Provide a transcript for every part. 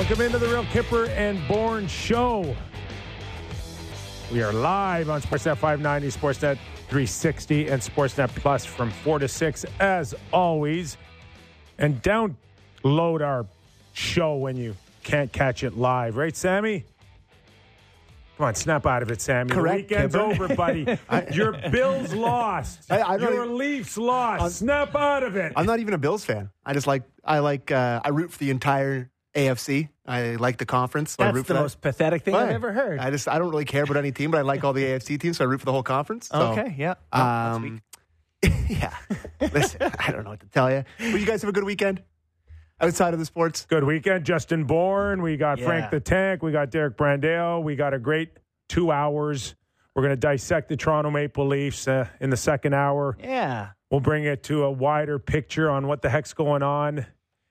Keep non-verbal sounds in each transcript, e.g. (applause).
Welcome into the Real Kipper and Bourne Show. We are live on Sportsnet 590, Sportsnet 360, and Sportsnet Plus from 4 to 6, as always. And download our show when you can't catch it live, right, Sammy? Come on, snap out of it, Sammy. Correct, The weekend's Kipper. over, buddy. (laughs) Your Bills lost. I- I Your even- Leafs lost. snap out of it. I'm not even a Bills fan. I just like I like uh, I root for the entire AFC. I like the conference. So I That's root the for that. most pathetic thing I've ever heard. I just I don't really care about any team, but I like all the AFC teams, so I root for the whole conference. So, okay, yeah. That's weak. Um, (laughs) yeah. Listen, I don't know what to tell you. But you guys have a good weekend outside of the sports. Good weekend. Justin Bourne. We got Yeah. Frank the Tank. We got Derek Brandale. We got a great two hours. We're going to dissect the Toronto Maple Leafs uh, in the second hour. yeah. We'll bring it to a wider picture on what the heck's going on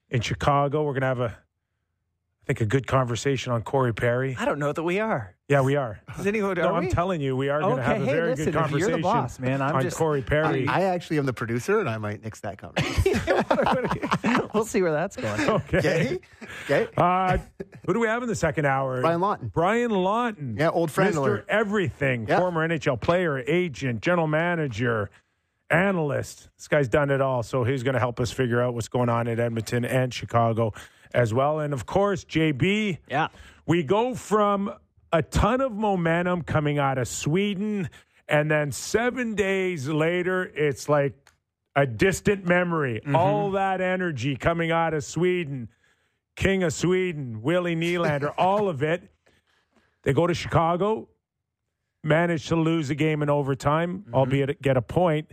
in Chicago. We're going to have a, I think, a good conversation on Corey Perry. I don't know that we are. Yeah, we are. Does anyone? No, are I'm we? telling you, we are going to Okay, have a hey, very listen, good conversation you're the boss, man, I'm on just- Corey Perry. I actually am the producer, and I might nix that conversation. (laughs) we'll see where that's going. okay. okay. Okay. Uh, who do we have in the second hour? Brian Lawton. Brian Lawton. Yeah, old friend Mr. alert. Everything. Yeah. Former NHL player, agent, general manager, analyst. This guy's done it all. So he's going to help us figure out what's going on at Edmonton and Chicago as well. And of course, JB. Yeah. We go from a ton of momentum coming out of Sweden, and then seven days later, it's like a distant memory. Mm-hmm. All that energy coming out of Sweden, King of Sweden, Willie Nylander, (laughs) all of it. They go to Chicago, manage to lose a game in overtime, mm-hmm. albeit get a point.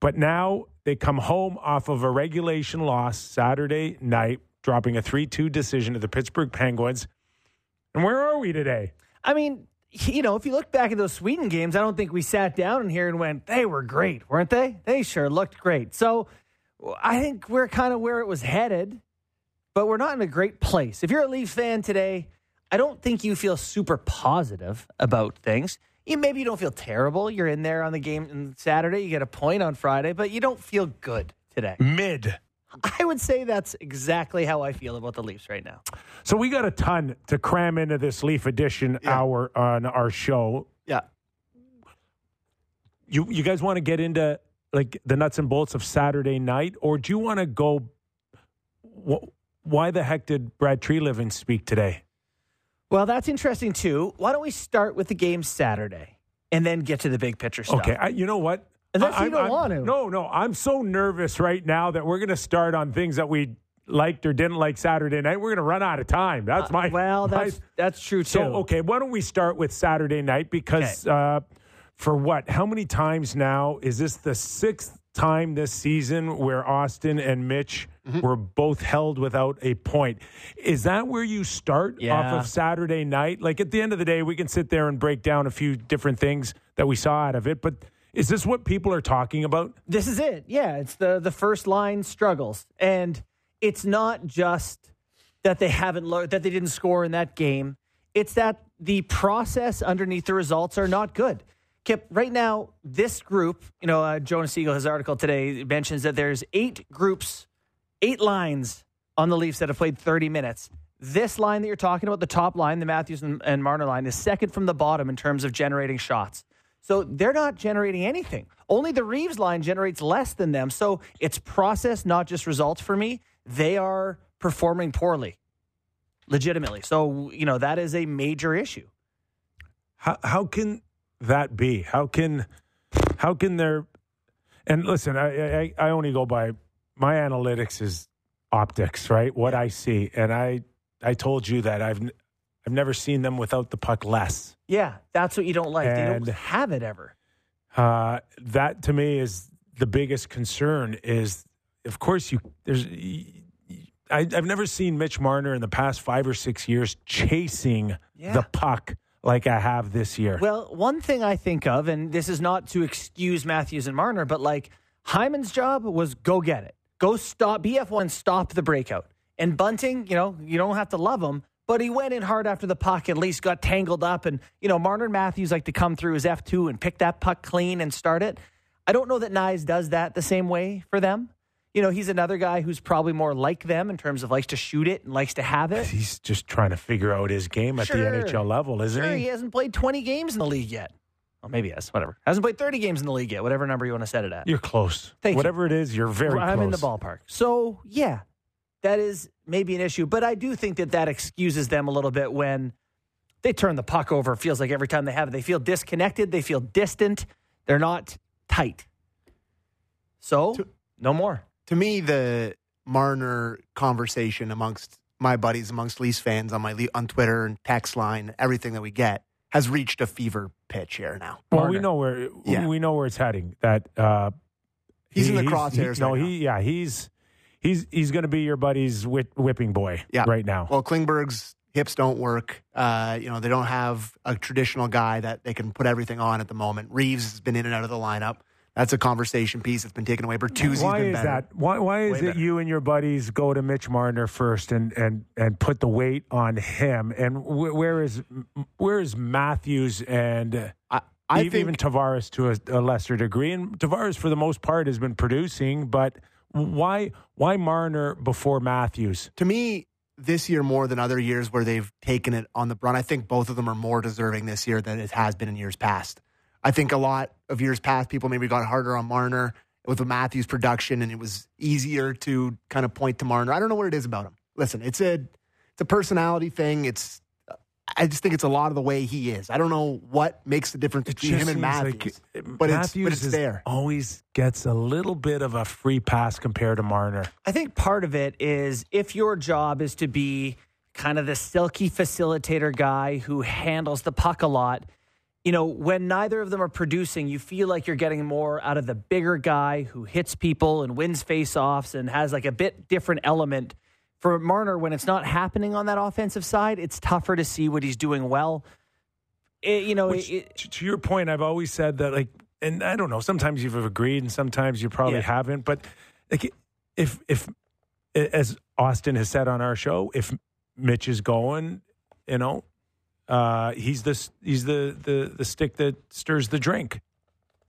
But now they come home off of a regulation loss Saturday night, dropping a 3 2 decision to the Pittsburgh Penguins. And where are we today? I mean, you know, if you look back at those Sweden games, I don't think we sat down in here and went, they were great, weren't they? They sure looked great. So I think we're kind of where it was headed, but we're not in a great place. If you're a Leaf fan today, I don't think you feel super positive about things. You maybe you don't feel terrible. You're in there on the game on Saturday, you get a point on Friday, but you don't feel good today. Mid. I would say that's exactly how I feel about the Leafs right now. So we got a ton to cram into this Leaf Edition Yeah. hour on our show. Yeah. You you guys want to get into like the nuts and bolts of Saturday night, or do you want to go? Wh- why the heck did Brad Treliving speak today? Well, that's interesting too. Why don't we start with the game Saturday and then get to the big picture stuff? Okay, I, you know what? Unless I'm- don't I'm- want to. No, no. I'm so nervous right now that we're going to start on things that we liked or didn't like Saturday night. We're going to run out of time. That's my Uh, well, my- that's that's true too. So, okay, why don't we start with Saturday night? Because uh, for what? How many times now? Is this the sixth time this season where Austin and Mitch Mm-hmm. were both held without a point? Is that where you start off of Saturday night? Like at the end of the day, we can sit there and break down a few different things that we saw out of it, but. Is this what people are talking about? This is it. Yeah, it's the the first line struggles, and it's not just that they haven't lo- that they didn't score in that game. It's that the process underneath the results are not good. Kip, right now, this group, you know, uh, Jonas Siegel, his article today mentions that there's eight groups, eight lines on the Leafs that have played 30 minutes. This line that you're talking about, the top line, the Matthews and, and Marner line, is second from the bottom in terms of generating shots. So they're not generating anything. Only the Reaves line generates less than them. So it's process, not just results for me. They are performing poorly, legitimately. So, you know, that is a major issue. How how can that be? How can how can there? And listen, I I, I only go by my analytics is optics, right? What I see, and I I told you that I've I've never seen them without the puck less. Yeah, that's what you don't like. they don't have it ever. Uh, that to me is the biggest concern. Is of course you there's. I, I've never seen Mitch Marner in the past five or six years chasing Yeah. the puck like I have this year. Well, one thing I think of, and this is not to excuse Matthews and Marner, but like Hyman's job was go get it. Go stop BF1 stop the breakout. And Bunting, you know, you don't have to love him, but he went in hard after the puck, at least got tangled up. And, you know, Marner and Matthews like to come through his F2 and pick that puck clean and start it. I don't know that Knies does that the same way for them. You know, he's another guy who's probably more like them in terms of likes to shoot it and likes to have it. He's just trying to figure out his game at Sure. the NHL level, isn't Sure, he? he hasn't played 20 games in the league yet. Well, maybe yes, whatever. Hasn't played 30 games in the league yet, whatever number you want to set it at. You're close. Thank you. Whatever it is, you're very close. I'm close. in the ballpark. So, yeah, that is maybe an issue. But I do think that that excuses them a little bit when they turn the puck over. It feels like every time they have it, they feel disconnected, they feel distant, they're not tight. So, no more. to me, the Marner conversation amongst my buddies, amongst Leafs fans on my Le- on Twitter and text line, everything that we get has reached a fever pitch here now. Well, we know where Yeah. we know where it's heading. That uh, He's in the he- crosshairs he- no, right he yeah he's he's he's going to be your buddy's whip, whipping boy Yeah. right now. Well, Klingberg's hips don't work. Uh, you know, they don't have a traditional guy that they can put everything on at the moment. Reaves has been in and out of the lineup. That's a conversation piece that's been taken away. Bertuzzi's why been is that? Why why is Way it better. you and your buddies go to Mitch Marner first and and and put the weight on him? And wh- where is where is Matthews and uh, I, I even, think even Tavares to a, a lesser degree? And Tavares for the most part has been producing, but why why Marner before Matthews? to me, this year more than other years where they've taken it on the brunt, I think both of them are more deserving this year than it has been in years past. I think a lot of years past, people maybe got harder on Marner with the Matthews production, and it was easier to kind of point to Marner. I don't know what it is about him. Listen, it's a it's a personality thing. It's I just think it's a lot of the way he is. I don't know what makes the difference between him and seems Matthews, like but it's Matthews but it's there. Always gets a little bit of a free pass compared to Marner. I think part of it is if your job is to be kind of the silky facilitator guy who handles the puck a lot, you know, when neither of them are producing, you feel like you're getting more out of the bigger guy who hits people and wins faceoffs and has like a bit different element. For Marner, when it's not happening on that offensive side, it's tougher to see what he's doing well. It- you know, Which, it- to- your point, I've always said that, like, and I don't know. Sometimes you've agreed, and sometimes you probably Yeah. haven't. But like, if if as Austin has said on our show, if Mitch is going, you know, uh, he's the he's the the the stick that stirs the drink.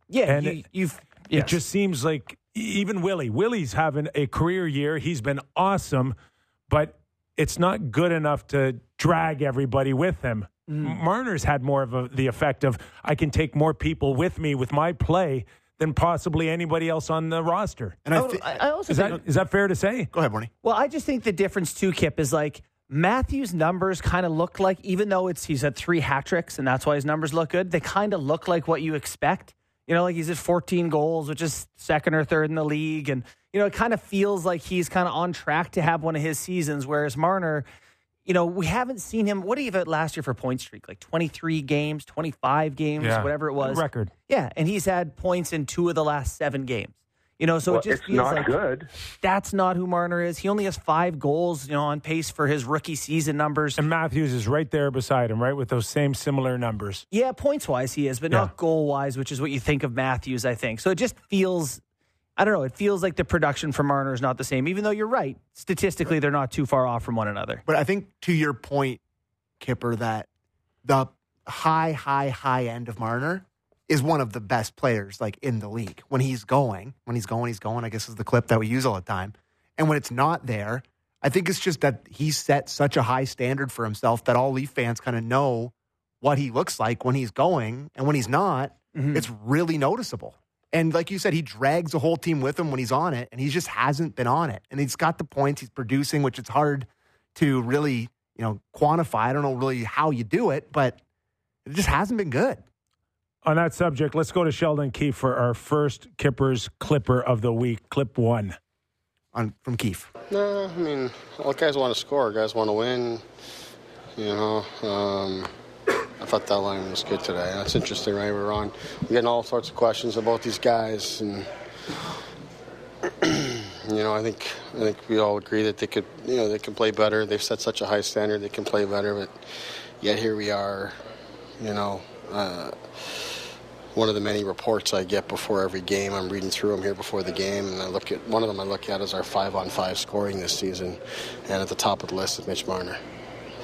yeah, and you, it- you've It yes. just seems like even Willie. Willie's having a career year. He's been awesome, but it's not good enough to drag everybody with him. Mm. Marner's had more of a, the effect of I can take more people with me with my play than possibly anybody else on the roster. And I, Oh, thi- I, I also Is think that is that fair to say? go ahead, Barney. Well, I just think the difference too, Kip, is like Matthews' numbers kind of look like, even though it's he's had three hat tricks and that's why his numbers look good. They kind of look like what you expect. You know, like he's at 14 goals, which is second or third in the league, and you know, it kind of feels like he's kind of on track to have one of his seasons. Whereas Marner, you know, we haven't seen him. What do you have last year for point streak? Like 23 games, 25 games, whatever it was. record. Yeah, and he's had points in two of the last seven games. You know, so Well, it just it's feels not like good. that's not who Marner is. He only has five goals, you know, on pace for his rookie season numbers. And Matthews is right there beside him, right with those same similar numbers. Yeah, points wise he is, but Yeah. not goal wise, which is what you think of Matthews, I think. So it just feels, I don't know, it feels like the production for Marner is not the same, even though you're right. Statistically, they're not too far off from one another. But I think to your point, Kipper, that the high, high, high end of Marner is one of the best players like in the league. When he's going, when he's going, he's going, I guess is the clip that we use all the time. And when it's not there, I think it's just that he set such a high standard for himself that all Leaf fans kind of know what he looks like when he's going. And when he's not, Mhm. it's really noticeable. And like you said, he drags the whole team with him when he's on it, and he just hasn't been on it. And he's got the points he's producing, which it's hard to really, you know, quantify. I don't know really how you do it, but it just hasn't been good. On that subject, let's go to Sheldon Keefe for our first Kippers Clipper of the week, clip one. On from Keefe. No, I mean, all guys want to score. Guys want to win. You know, um, I thought that line was good today. That's interesting, right? We're on. We're getting all sorts of questions about these guys, and (clears throat) you know, I think I think we all agree that they could, you know, they can play better. They've set such a high standard. They can play better, but yet here we are. You know. Uh, one of the many reports I get before every game. I'm reading through them here before the game, and I look at one of them. I look at is our five-on-five scoring this season, and at the top of the list is Mitch Marner.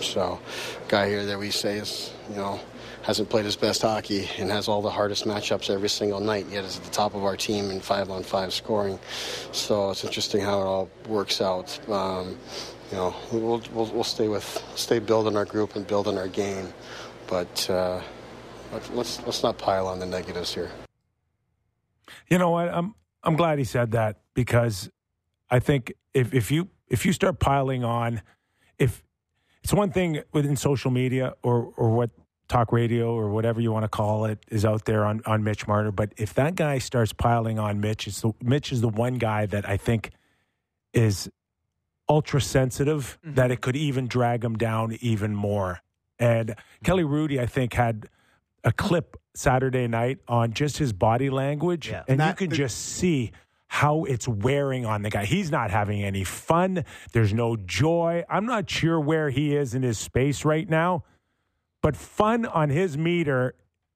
So, guy here that we say is, you know, hasn't played his best hockey and has all the hardest matchups every single night, yet is at the top of our team in five on five scoring. So it's interesting how it all works out. Um, you know, we'll, we'll, we'll stay with stay building our group and building our game, but uh, let's let's not pile on the negatives here. You know what? I'm I'm glad he said that because I think if if you if you start piling on, if it's one thing within social media or or what talk radio or whatever you want to call it is out there on, on Mitch Marner. But if that guy starts piling on Mitch, it's the, Mitch is the one guy that I think is ultra sensitive mm-hmm. that it could even drag him down even more. And Kelly Hrudey, I think, had a clip Saturday night on just his body language, yeah. and that, you can just see how it's wearing on the guy. He's not having any fun. There's no joy. I'm not sure where he is in his space right now, but fun on his meter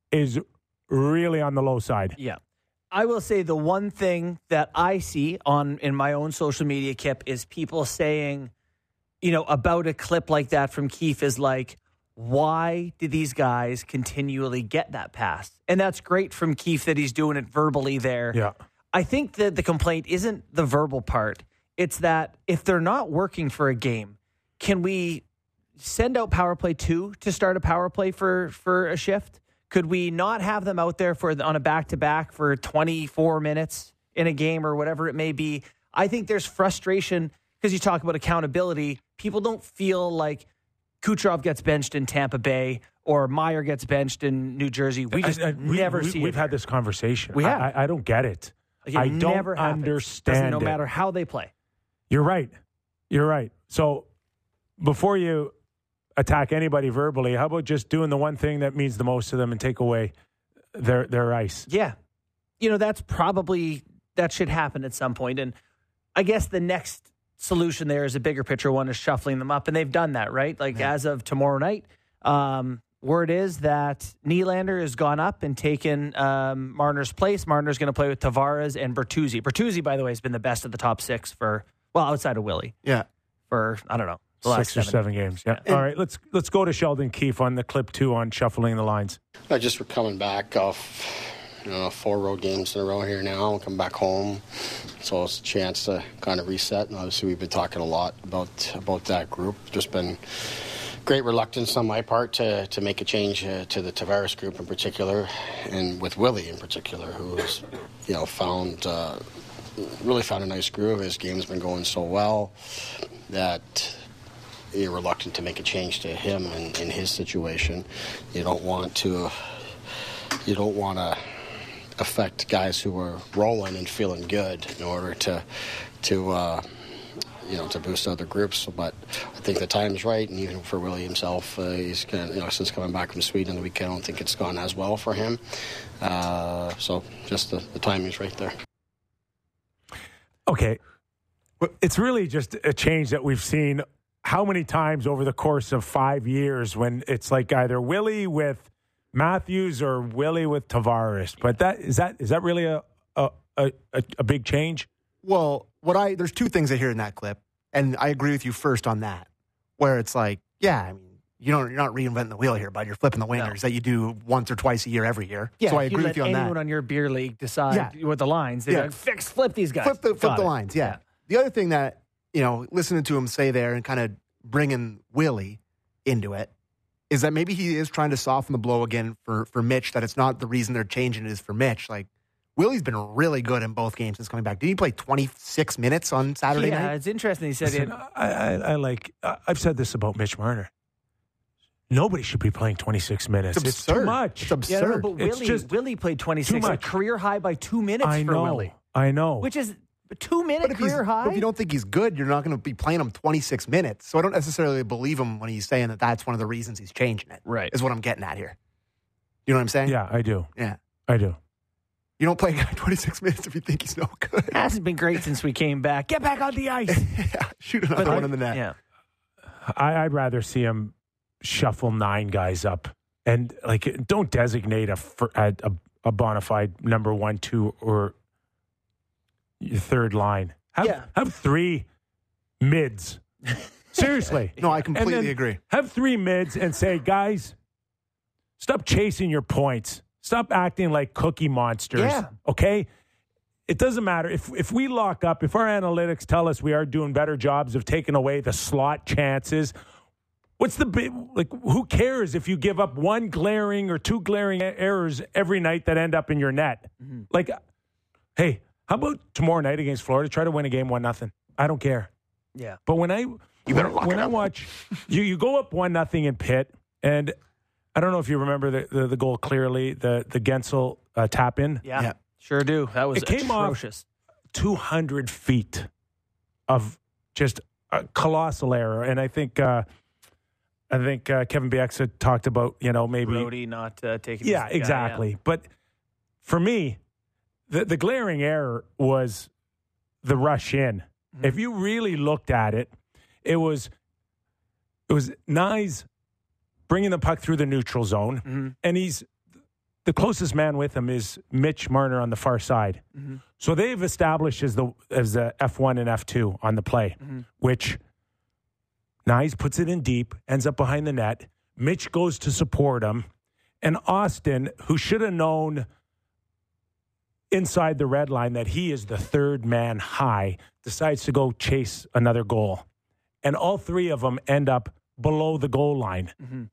is really on the low side. Yeah. I will say the one thing that I see on in my own social media kip is people saying, you know, about a clip like that from Keefe is like, why do these guys continually get that pass? And that's great from Keefe that he's doing it verbally there. Yeah. I think that the complaint isn't the verbal part. It's that if they're not working for a game, can we send out power play two to start a power play for for a shift? Could we not have them out there for on a back to back for 24 minutes in a game or whatever it may be? I think there's frustration because you talk about accountability. People don't feel like Kucherov gets benched in Tampa Bay or Meier gets benched in New Jersey. We just I, I, never we, see we, We've had this conversation. We have. I, I don't get it. Like it I don't understand. no it. matter how they play. You're right. You're right. So before you attack anybody verbally, how about just doing the one thing that means the most to them and take away their their ice? Yeah. You know, that's probably that should happen at some point. And I guess the next solution there is a bigger picture one is shuffling them up, and they've done that, right? Like yeah. as of tomorrow night, um, word is that Nylander has gone up and taken um, Marner's place. Marner's going to play with Tavares and Bertuzzi. Bertuzzi, by the way, has been the best of the top six for well outside of Willie. Yeah, for I don't know six or seven games. Yeah. yeah. All right, let's let's go to Sheldon Keefe on the clip two on shuffling the lines. I just we're coming back off four road games in a row here now and come back home. So it's a chance to kind of reset. And obviously, we've been talking a lot about about that group. Just been great reluctance on my part to, to make a change uh, to the Tavares group in particular, and with Willie in particular, who's you know found uh, really found a nice groove. His game's been going so well that you're reluctant to make a change to him in, in his situation. You don't want to. You don't want to affect guys who are rolling and feeling good in order to to uh, you know to boost other groups. But I think the time's right, and even for Willie himself, uh, he's kind of, you know since coming back from Sweden the weekend, I don't think it's gone as well for him. Uh, so just the, the timing's right there. Okay, it's really just a change that we've seen. How many times over the course of five years when it's like either Willie with Matthews or Willie with Tavares. But that is that is that really a a, a, a big change? Well, what I there's two things I hear in that clip, and I agree with you first on that, where it's like, yeah, I mean, you don't you're not reinventing the wheel here, but you're flipping the winners no. that you do once or twice a year every year. Yeah, so I agree with you on that. anyone on your beer league decide yeah. with the lines. They yeah. Like, fix flip these guys. Flip the flip the lines. Yeah. yeah. The other thing that you know, listening to him say there and kind of bringing Willie into it is that maybe he is trying to soften the blow again for for Mitch. That it's not the reason they're changing it is for Mitch. Like Willie's been really good in both games since coming back. Did he play 26 minutes on Saturday yeah, night? Yeah, it's interesting. He said Listen, it. I, I, I like. I've said this about Mitch Marner. Nobody should be playing 26 minutes. It's, it's too much. It's absurd. Yeah, no, but Willie, just Willie played 26, a career high by two minutes I for know, Willie. I know. Which is two minute career high. if you don't think he's good, you're not going to be playing him 26 minutes. So I don't necessarily believe him when he's saying that that's one of the reasons he's changing it. Right. Is what I'm getting at here. You know what I'm saying? Yeah, I do. Yeah. I do. You don't play a guy (laughs) 26 minutes if you think he's no good. Hasn't been great since we came back. Get back on the (laughs) ice. yeah, shoot another but one I, in the net. Yeah. I, I'd rather see him shuffle nine guys up and like don't designate a a, a bona fide number one, two, or your third line. Have, yeah. have three mids. (laughs) Seriously. no, I completely agree. Have three mids and say, guys, Stop chasing your points. Stop acting like cookie monsters. Yeah. Okay? It doesn't matter. If if we lock up, if our analytics tell us we are doing better jobs of taking away the slot chances, what's the big like who cares if you give up one glaring or two glaring errors every night that end up in your net? Mm-hmm. Like hey, how about tomorrow night against Florida try to win a game one nothing? I don't care. Yeah. But when I you better lock when it I up. watch (laughs) you you go up one nothing in Pitt and I don't know if you remember the, the, the goal clearly the the Guentzel uh, tap in Yeah. Yeah. Sure do. That was It came off- 200 feet of just a colossal error and I think uh, I think uh, Kevin Bieksa talked about you know maybe Brodie not uh, taking. yeah his guy, exactly but for me the the glaring error was the rush in mm-hmm. if you really looked at it it was it was Knies bringing the puck through the neutral zone Mhm. and he's the closest man with him is Mitch Marner on the far side. Mm-hmm. So they've established as the as the F one and F two on the play, mm-hmm. which Knies puts it in deep, ends up behind the net. Mitch goes to support him, and Austin, who should have known inside the red line that he is the third man high, decides to go chase another goal, and all three of them end up below the goal line. Mm-hmm.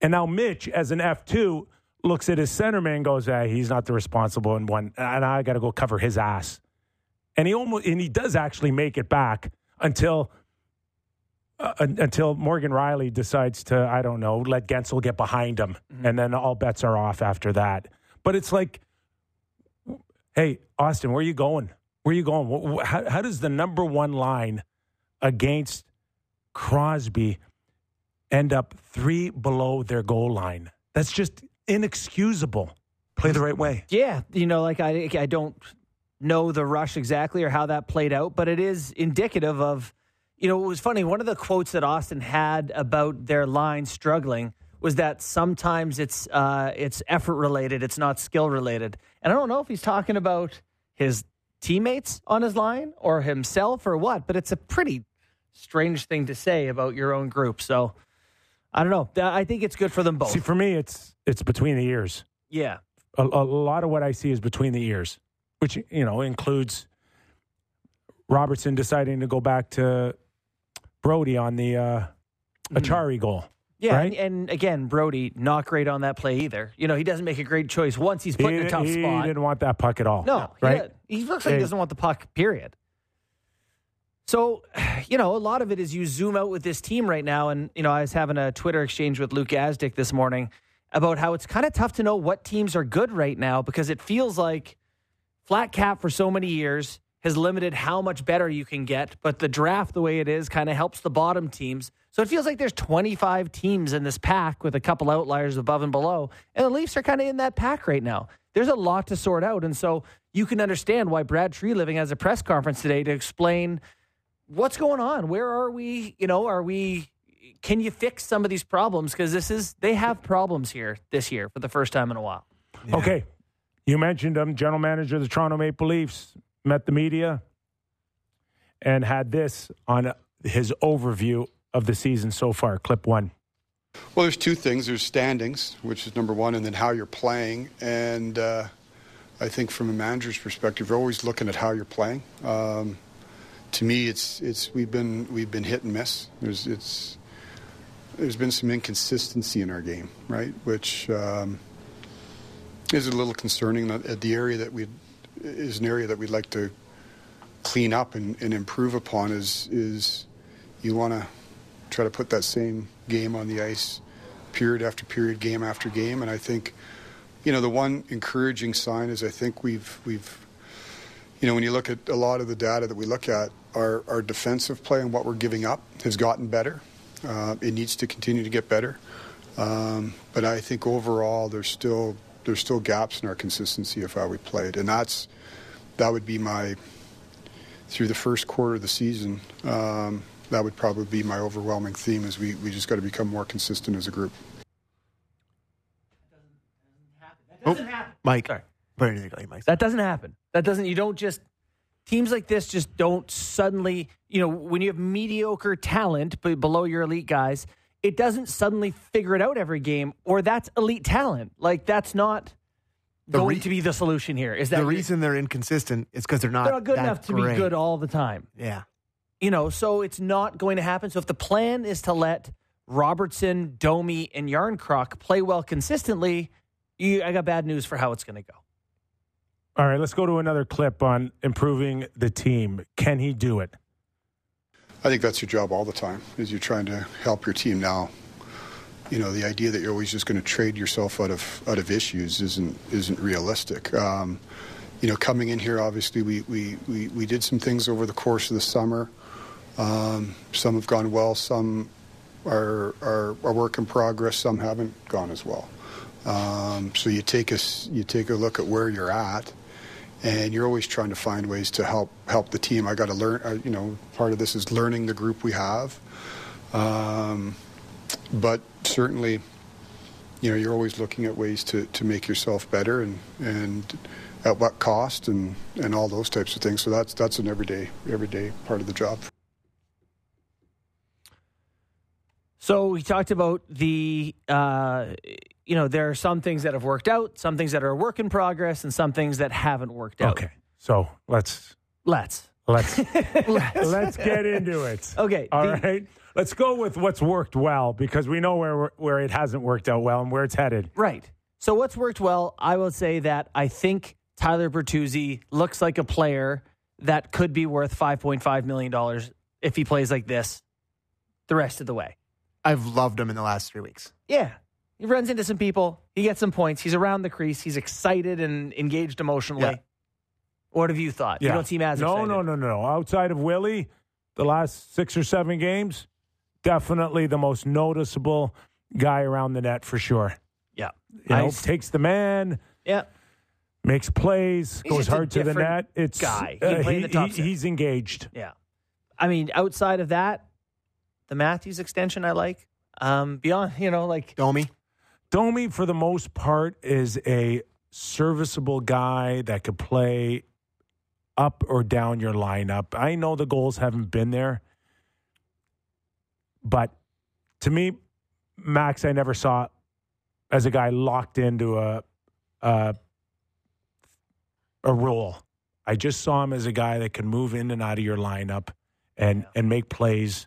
And now Mitch, as an F two, looks at his centerman and goes, hey, he's not the responsible in one, and I got to go cover his ass. And he almost and he does actually make it back until uh, until Morgan Rielly decides to I don't know let Guentzel get behind him, mm-hmm. and then all bets are off after that. But it's like, hey Austin, where are you going? Where are you going? How, how does the number one line against Crosby end up three below their goal line? That's just inexcusable. Play the right way. Yeah, you know, like I, I don't know the rush exactly or how that played out, but it is indicative of, you know, it was funny. One of the quotes that Austin had about their line struggling was that sometimes it's uh, it's effort related, it's not skill related, and I don't know if he's talking about his teammates on his line or himself or what, but it's a pretty strange thing to say about your own group. So I don't know. I think it's good for them both. See, for me, it's it's between the ears. yeah. a, a lot of what I see is between the ears, which you know includes Robertson deciding to go back to Brodie on the uh, Acciari goal. Yeah, Right? and, and again, Brodie not great on that play either. You know, he doesn't make a great choice once he's put in a tough he spot. He didn't want that puck at all. No, right? He, he looks like he doesn't want the puck. Period. So, (sighs) you know, a lot of it is you zoom out with this team right now, and you know, I was having a Twitter exchange with Luke Asdick this morning about how it's kind of tough to know what teams are good right now because it feels like flat cap for so many years has limited how much better you can get, but the draft the way it is kind of helps the bottom teams. So it feels like there's 25 teams in this pack with a couple outliers above and below, and the Leafs are kind of in that pack right now. There's a lot to sort out, and so you can understand why Brad Treliving has a press conference today to explain what's going on. Where are we? You know, are we? Can you fix some of these problems? Because this is they have problems here this year for the first time in a while. Okay, you mentioned him, general manager of the Toronto Maple Leafs, met the media, and had this on his overview of the season so far. Clip one. Well, there's two things. There's standings, which is number one, and then how you're playing. And uh, I think from a manager's perspective, you're always looking at how you're playing. Um, to me, it's it's we've been we've been hit and miss. There's it's there's been some inconsistency in our game, right? Which um, is a little concerning. That the area that we is an area that we'd like to clean up and, and improve upon. Is is you want to try to put that same game on the ice period after period, game after game. And I think, you know, the one encouraging sign is I think we've we've you know, when you look at a lot of the data that we look at, our, our defensive play and what we're giving up has gotten better. Uh, it needs to continue to get better. Um, but I think overall there's still there's still gaps in our consistency of how we played. And that's that would be my through the first quarter of the season, um, that would probably be my overwhelming theme is we, we just got to become more consistent as a group. Mike. Sorry. Where did it go, Mike? That doesn't happen. That doesn't. You don't just teams like this just don't suddenly. You know, when you have mediocre talent but below your elite guys, it doesn't suddenly figure it out every game, or that's elite talent. Like that's not The going re- to be the solution here. Is that the reason they're inconsistent is because they're not, they're not good that enough to great. be good all the time? Yeah. You know, so it's not going to happen. So if the plan is to let Robertson, Domi, and Järnkrok play well consistently, you, I got bad news for how it's going to go. All right, let's go to another clip on improving the team. Can he do it? I think that's your job all the time, is you're trying to help your team now. You know, the idea that you're always just going to trade yourself out of out of issues isn't isn't realistic. Um, you know, coming in here, obviously, we, we, we, we did some things over the course of the summer. Um, some have gone well, some are, are a work in progress, some haven't gone as well. Um, so you take a, you take a look at where you're at, and you're always trying to find ways to help help the team. I got to learn. Uh, you know, part of this is learning the group we have, um, but certainly, you know, you're always looking at ways to, to make yourself better and and at what cost and, and all those types of things. So that's that's an everyday everyday part of the job. So we talked about the, uh, you know, there are some things that have worked out, some things that are a work in progress, and some things that haven't worked out. Okay, so let's Let's. (laughs) let's let's get into it. Okay. All the- right. Let's go with what's worked well because we know where where it hasn't worked out well and where it's headed. Right. So what's worked well? I will say that I think Tyler Bertuzzi looks like a player that could be worth five point five million dollars if he plays like this the rest of the way. I've loved him in the last three weeks. Yeah. He runs into some people. He gets some points. He's around the crease. He's excited and engaged emotionally. Yeah. What have you thought? You don't seem as no, excited. no, no, no, no. Outside of Willie, the last six or seven games, definitely the most noticeable guy around the net for sure. Yeah. You know, I- takes the man, yeah. makes plays, He's goes hard to the net. It's guy. He can play in the top six. he's engaged. Yeah. I mean, outside of that, the Matthews extension I like. Um, beyond, you know, like Domi, Domi, for the most part, is a serviceable guy that could play up or down your lineup. I know the goals haven't been there, but to me, Max, I never saw as a guy locked into a a, a role. I just saw him as a guy that can move in and out of your lineup and and make plays.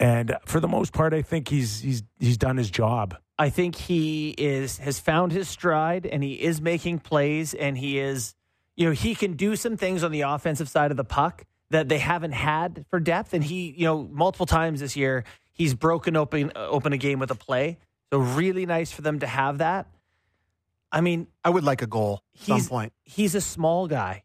And for the most part, I think he's he's he's done his job. I think he is has found his stride and he is making plays and he is you know he can do some things on the offensive side of the puck that they haven't had for depth and he you know multiple times this year he's broken open open a game with a play so really nice for them to have that I mean I would like a goal at some he's point. he's a small guy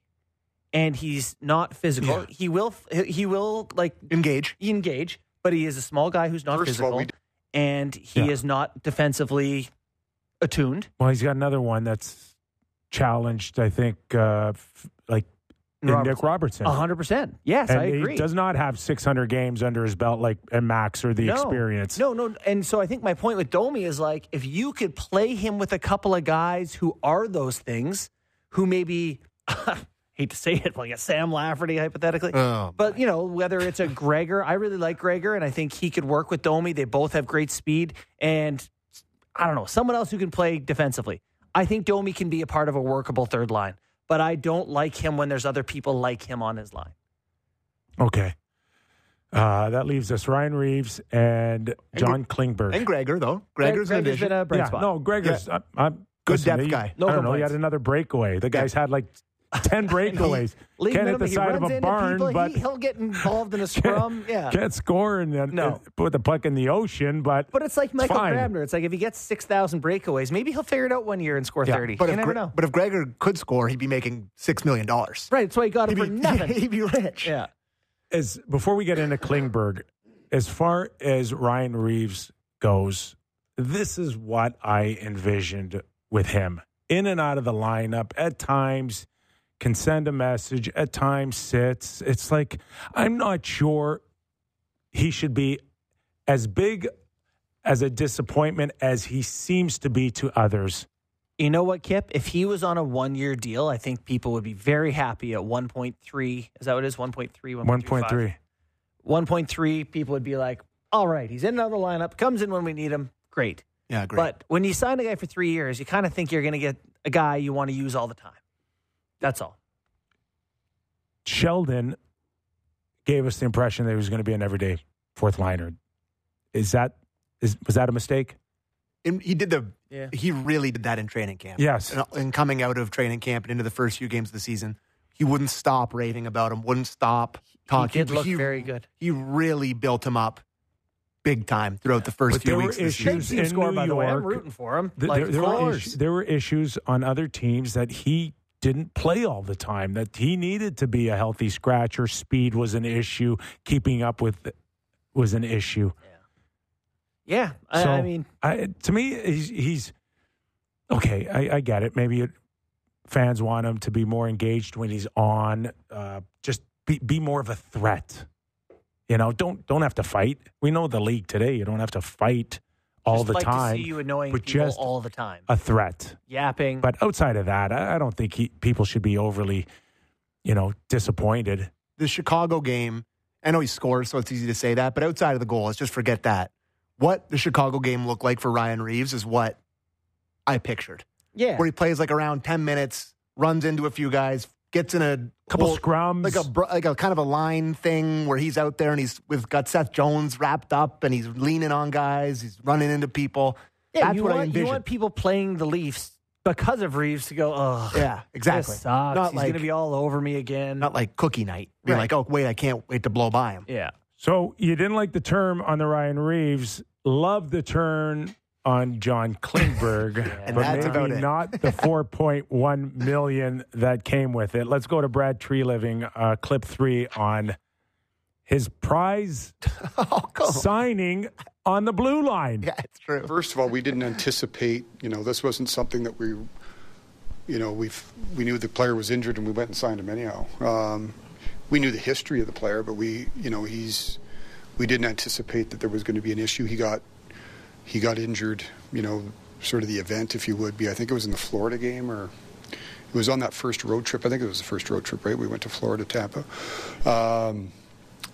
and he's not physical Yeah. he will he will like Engage. engage but he is a small guy who's not First physical and he Yeah. is not defensively attuned Well, he's got another one that's challenged. I think uh, f- like in Nick Robertson. A hundred percent. Yes, and I agree. He does not have 600 games under his belt like and Max or the no, experience. No, no. And so I think my point with Domi is like if you could play him with a couple of guys who are those things, who maybe (laughs) hate to say it, like a Sam Lafferty hypothetically. Oh, but you know, whether it's a Gregor, I really like Gregor, and I think he could work with Domi. They both have great speed, and I don't know someone else who can play defensively. I think Domi can be a part of a workable third line, but I don't like him when there's other people like him on his line. Okay. Uh, that leaves us Ryan Reaves and John Klingberg. And Gregor, though. Gregor's an Gregor's addition. been a bright yeah, spot. no, Gregor's I, I'm, Good listen, depth he- guy. No I don't know. He had another breakaway. The guy's had like (laughs) 10 breakaways. League Can't hit the he side of runs a into barn, people, but he, he'll get involved in a (laughs) scrum. Yeah. can't score and then No. and put the puck in the ocean. But But it's like Michael fine. Grabner. It's like if he gets 6,000 breakaways, maybe he'll figure it out one year and score Yeah, 30. But you if, never Gre- know. but if Gregor could score, he'd be making $6 million. right. That's why he got him He'd for be, (laughs) nothing. he'd be rich. yeah. as before we get into Klingberg, as far as Ryan Reaves goes, this is what I envisioned with him. In and out of the lineup, at times can send a message, at times sits. It's like I'm not sure he should be as big as a disappointment as he seems to be to others. You know what, Kip? If he was on a one year deal, I think people would be very happy at 1.3. Is that what it is? 1.3, 1.35? 1.3. 1.3, people would be like, all right. He's in another lineup, comes in when we need him. Great. Yeah, great. But when you sign a guy for three years, you kind of think you're going to get a guy you want to use all the time. That's all. Sheldon gave us the impression that he was going to be an everyday fourth liner. Is that is was that a mistake? And he did the. Yeah. He really did that in training camp. Yes. And, and coming out of training camp and into the first few games of the season, he wouldn't stop raving about him. Wouldn't stop talking. He did look very good. He really built him up, big time throughout the first But few there were weeks. of the issues season. Big in score, New by the way. I'm rooting for him. Th- like, there, there were issues, there were issues on other teams that he didn't play all the time. That he needed to be a healthy scratcher. Speed was an issue. Keeping up with was an issue. Yeah. I, So I mean, I, to me, he's, he's okay. I, I get it. Maybe it, fans want him to be more engaged when he's on. Uh, just be be more of a threat. You know, don't don't have to fight. We know the league today. You don't have to fight all just the like time. to see you annoying but people just all the time. a threat. Yapping. But outside of that, I, I don't think he, people should be overly, you know, disappointed. the Chicago game, I know he scores, so it's easy to say that, but outside of the goal, let's just forget that. What the Chicago game looked like for Ryan Reaves is what I pictured. yeah. Where he plays like around 10 minutes, runs into a few guys, gets in a Couple hole- scrums. like a like a kind of a line thing where he's out there and he's with got Seth Jones wrapped up and he's leaning on guys, he's running into people. Yeah, That's you what I want, you want people playing the Leafs because of Reaves to go, oh, Yeah, exactly. This sucks. Not He's like going to be all over me again. not like cookie night. Be Right. like, oh wait, I can't wait to blow by him. yeah. So you didn't like the term on the Ryan Reaves. Love the turn on John Klingberg, (laughs) And but maybe about not the (laughs) 4.1 million that came with it. Let's go to Brad Treliving, uh, clip three on his prize (laughs) oh, come on. signing on the blue line. Yeah, it's true. First of all, we didn't anticipate, you know, this wasn't something that we, you know, we we knew the player was injured and we went and signed him anyhow. Um, we knew the history of the player, but we, you know, he's, we didn't anticipate that there was going to be an issue. He got, he got injured, you know, sort of the event, if you would be. I think it was in the Florida game or it was on that first road trip. I think it was the first road trip, right? We went to Florida, Tampa. Um,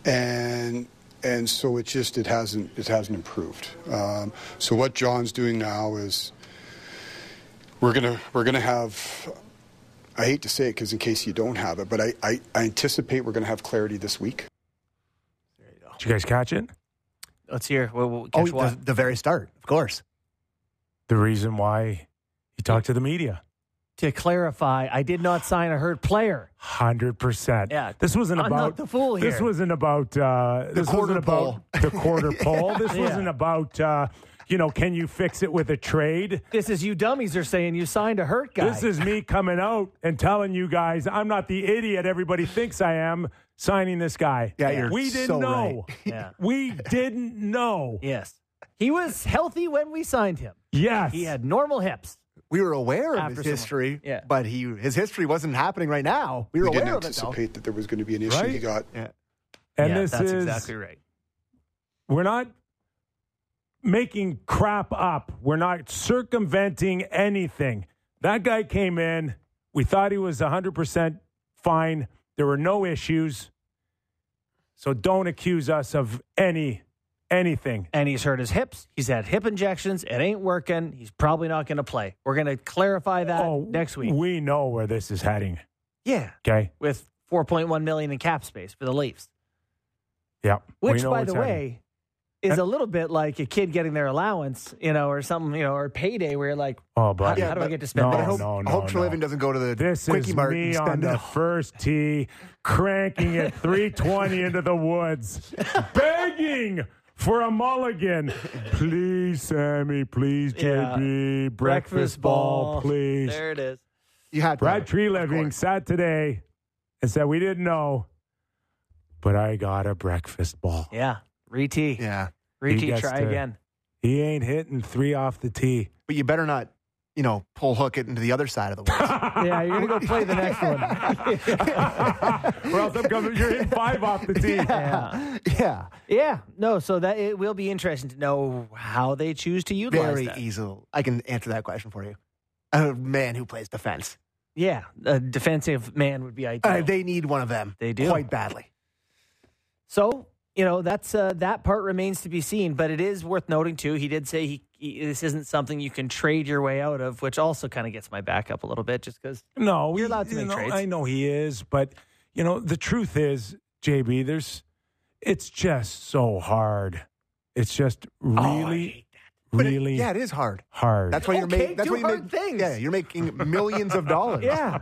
and and so it just it hasn't it hasn't improved. Um, so what John's doing now is we're gonna we're gonna have. I hate to say it because in case you don't have it, but I, I, I anticipate we're going to have clarity this week. Did you guys catch it? Let's hear. We'll, we'll Oh, catch the, what? the very start, of course. The reason why he talked to the media. To clarify, I did not sign a hurt player. Hundred percent. Yeah. This wasn't I'm about not the fool This wasn't about uh, this quarter wasn't about the quarter pole. (laughs) This Yeah. wasn't about uh, you know, can you fix it with a trade? This is you dummies are saying you signed a hurt guy. This is me coming out and telling you guys I'm not the idiot everybody thinks I am signing this guy. Yeah, you're we didn't so know. (laughs) Yeah. We didn't know. yes. He was healthy when we signed him. Yes. He had normal hips. We were aware of his someone- history, Yeah. but he his history wasn't happening right now. We were We didn't aware of it. though. anticipate that there was going to be an issue. Right? He got Yeah. and yeah, this that's is exactly right. we're not making crap up. We're not circumventing anything. That guy came in. We thought he was 100% fine. There were no issues. So don't accuse us of any anything. And he's hurt his hips. He's had hip injections. It ain't working. He's probably not going to play. We're going to clarify that oh, next week. We know where this is heading. yeah, Okay? with 4.1 million in cap space for the Leafs. Yeah. Which, by the heading. way, is a little bit like a kid getting their allowance, you know, or something, you know, or payday where you're like, Oh, how, buddy. how do I get to spend No, But I this? hope, no, I no, hope no. Treliving doesn't go to the This quickie is mart me and on the (laughs) first tee, cranking at 320 into the woods, begging for a mulligan. Please, Sammy, please, Yeah. JB, breakfast, ball, please. There it is. You had to Brad have Treliving sat today and said, We didn't know, but I got a breakfast ball. Yeah. Re-tee. Yeah, Re-tee, try to- again. He ain't hitting three off the tee. but you better not, you know, pull hook it into the other side of the woods. (laughs) yeah, you're going to go play the next one. (laughs) (laughs) or else I'm coming, you're hitting five off the tee. yeah. yeah, Yeah. No, so that it will be interesting to know how they choose to utilize very that. easy. I can answer that question for you. A man who plays defense. Yeah. A defensive man would be ideal. Uh, they need one of them. They do. quite badly. So you know that's uh, that part remains to be seen. But it is worth noting too. He did say he, he this isn't something you can trade your way out of, which also kind of gets my back up a little bit, just because No, You're allowed to make know, trades. I know he is, but you know the truth is, JB, there's it's just so hard. It's just really, But it- really yeah, it is hard. hard. That's why you're Okay, making. That's why you hard make things. Yeah, you're making millions of dollars. (laughs) yeah,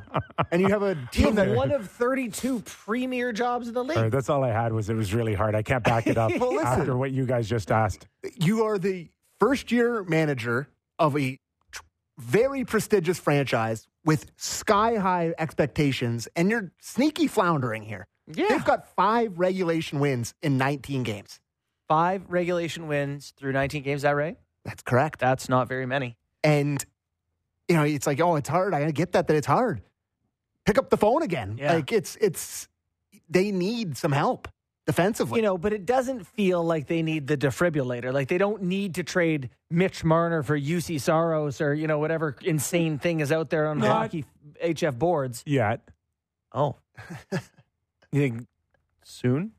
and you have a team that one of thirty-two premier jobs in the league. All right, that's all I had was it was really hard. I can't back it up (laughs) Well, listen. after what you guys just asked. you are the first year manager of a tr- very prestigious franchise with sky high expectations, and you're sneaky floundering here. Yeah. They've got five regulation wins in 19 games. Five regulation wins through nineteen games. Is that right? That's correct. That's not very many. And, you know, it's like, oh, it's hard. I get that, that it's hard. Pick up the phone again. Yeah. Like, it's, it's, they need some help defensively. You know, but it doesn't feel like they need the defibrillator. Like they don't need to trade Mitch Marner for UC Soros or you know whatever insane thing is out there on Not- hockey HF boards. Yet, Oh, (laughs) you think soon?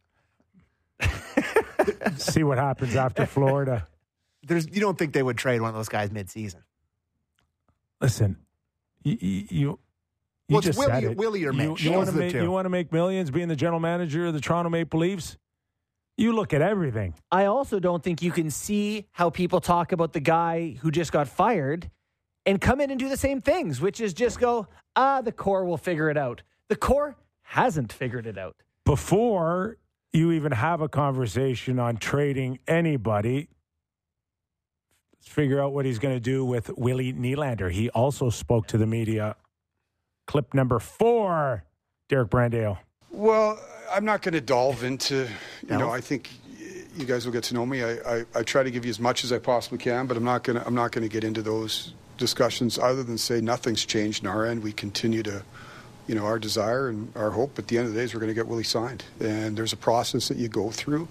(laughs) see what happens after Florida. There's, you don't think they would trade one of those guys midseason? Listen, you you, you, you Well, just Willie- said it. Willie or You- Mitch. You, Those want to make you want to make millions being the general manager of the Toronto Maple Leafs. You look at everything. I also don't think you can see how people talk about the guy who just got fired and come in and do the same things, which is just go, ah, the core will figure it out. The core hasn't figured it out. before you even have a conversation on trading anybody, let's figure out what he's going to do with Willie Nylander. He also spoke to the media. Clip number four, Derek Brandale. Well, I'm not going to delve into, you know, I think you guys will get to know me. I, I, I try to give you as much as I possibly can, but I'm not going to I'm not going to get into those discussions other than say nothing's changed on our end. We continue to, you know, our desire and our hope at the end of the day is we're going to get Willie signed. And there's a process that you go through.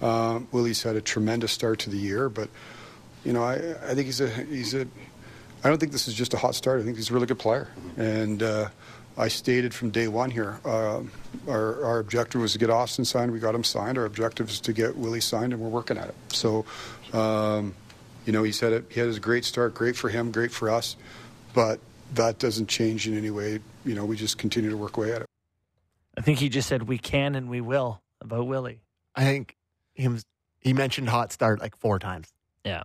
Um, Willie's had a tremendous start to the year, but you know, I, I think he's a he's a. I don't think this is just a hot start. I think he's a really good player, and uh, I stated from day one here, uh, our our objective was to get Austin signed. We got him signed. Our objective is to get Willie signed, and we're working at it. So, um, you know, he said it. He had a great start. Great for him. Great for us. But that doesn't change in any way. You know, we just continue to work away at it. I think he just said we can and we will about Willie. I think him, he mentioned hot start like four times. Yeah.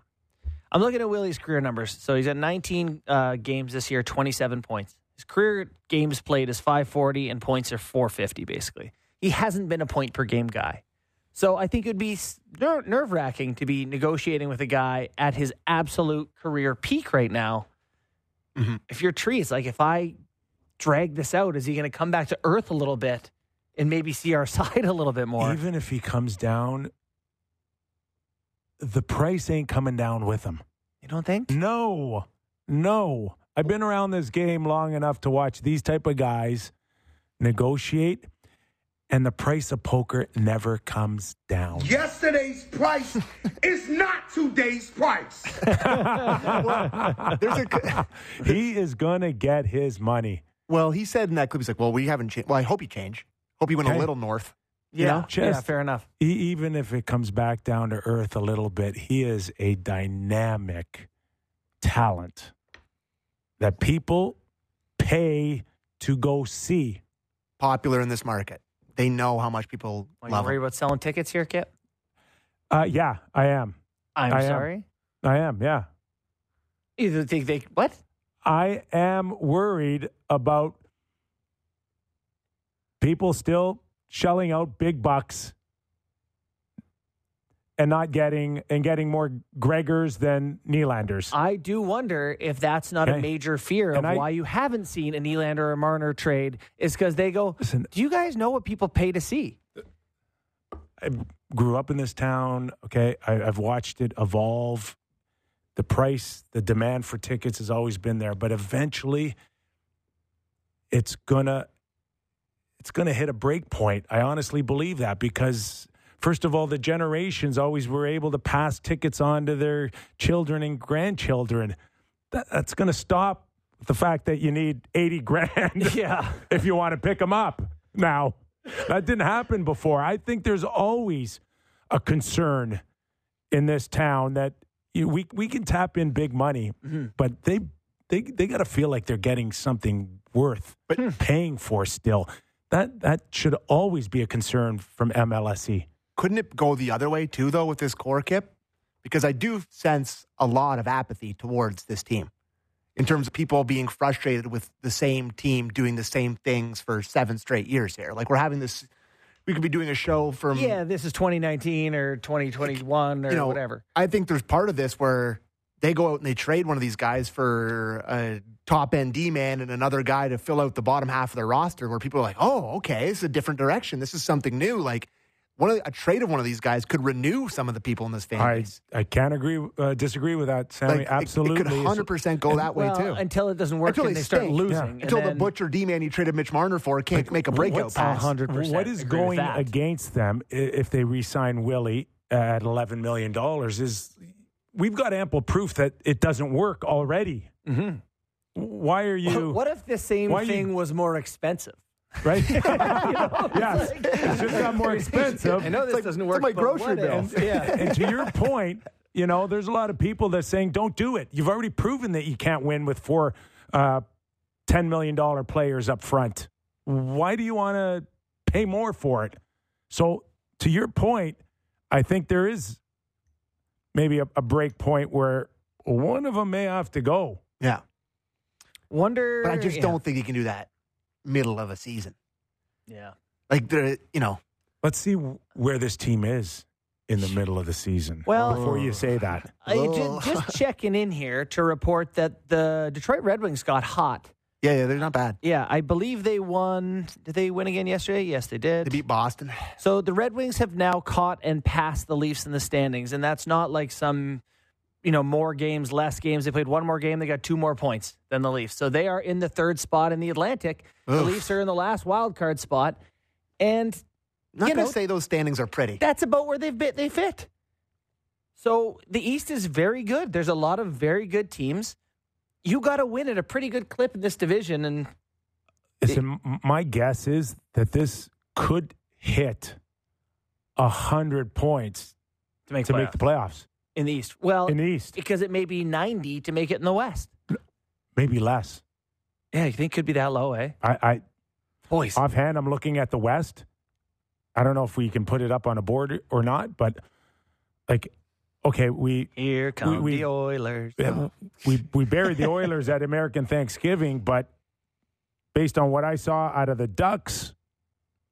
I'm looking at Willie's career numbers. So he's at 19 uh, games this year, 27 points. His career games played is 540 and points are 450, basically. He hasn't been a point per game guy. So I think it would be nerve wracking to be negotiating with a guy at his absolute career peak right now. Mhm. If you're Trees, like if I drag this out, is he going to come back to earth a little bit and maybe see our (laughs) side a little bit more? Even if he comes down, the price ain't coming down with him. you don't think? No, no. I've been around this game long enough to watch these type of guys negotiate, and the price of poker never comes down. Yesterday's price (laughs) is not today's price. There's (laughs) a, he is gonna get his money. well, he said in that clip, he's like, well, we haven't changed. Well, I hope you change. Hope you went Okay. a little north. You Yeah, know? yeah, fair enough. E- even if it comes back down to earth a little bit, he is a dynamic talent that people pay to go see. Popular in this market. They know how much people Are you love worried him. about selling tickets here, Kip? Uh, yeah, I am. I'm I am. sorry. I am. Yeah. You think they what? I am worried about people still shelling out big bucks and not getting and getting more Gregors than Nylanders. I do wonder if that's not Okay. a major fear of And I- why you haven't seen a Nylander or Marner trade is because they go, Listen, do you guys know what people pay to see? I grew up in this town. Okay, I, I've watched it evolve. The price, the demand for tickets has always been there, but eventually, it's gonna, it's gonna hit a break point. I honestly believe that because, first of all, the generations always were able to pass tickets on to their children and grandchildren. That, that's gonna stop the fact that you need eighty (laughs) grand (laughs) Yeah. if you want to pick them up. Now, that didn't happen before. I think there's always a concern in this town that you, we we can tap in big money, mm-hmm. but they they they got to feel like they're getting something worth paying for still. That that should always be a concern from MLSE. Couldn't it go the other way too, though, with this core kip? Because I do sense a lot of apathy towards this team in terms of people being frustrated with the same team doing the same things for seven straight years here. Like we're having this, we could be doing a show from Yeah, this is 2019 or 2021 or you know, whatever. I think there's part of this where they go out and they trade one of these guys for a top end D man and another guy to fill out the bottom half of their roster where people are like, oh, okay, this is a different direction. This is something new. Like one of, a trade of one of these guys could renew some of the people in this fan I. I can't agree uh, disagree with that, Sammy. Like, Absolutely, It, could 100% go that way well, too. until it doesn't work Until and they they start losing. Yeah. and Until the butcher D man you traded Mitch Marner for can't make a breakout what's pass. 100%. What is going against them if they re-sign Willie at eleven million dollars? Is we've got ample proof that it doesn't work already. Mm-hmm. Why are you What if the same Why you- thing was more expensive? right? (laughs) yes, it's just got more expensive. I know this like- doesn't it's work. my but grocery what bill. if? Yeah. (laughs) and to your point, you know, there's a lot of people that saying don't do it. You've already proven that you can't win with four uh, ten million dollar players up front. Why do you want to pay more for it? So, to your point, I think there is maybe a, a break point where one of them may have to go. Yeah. Wonder. But I just yeah. don't think he can do that middle of a season. Yeah. Like, the, you know, Let's see where this team is in the middle of the season. Well- before you say that, I, ju- Oh. just (laughs) checking in here to report that the Detroit Red Wings got hot. yeah, yeah, they're not bad. Yeah, I believe they won. Did they win again yesterday? Yes, they did. They beat Boston. So the Red Wings have now caught and passed the Leafs in the standings, and that's not like some, you know, more games, less games. They played one more game, they got two more points than the Leafs. So they are in the third spot in the Atlantic. The Leafs are in the last wild card spot, and I'm not You going know- to say those standings are pretty. that's about where they've bit, they fit. So the East is very good. There's a lot of very good teams. You got to win at a pretty good clip in this division, and Listen, m- my guess is that this could hit a hundred points to make to make the playoffs in the East. Well, in the East. because it may be 90 to make it in the West. Maybe less. Yeah, you think it could be that low, eh? I, I Boys, offhand, I'm looking at the West. I don't know if we can put it up on a board or not, but like, okay, we here come we- the Oilers. we we buried the Oilers at American Thanksgiving, but based on what I saw out of the Ducks,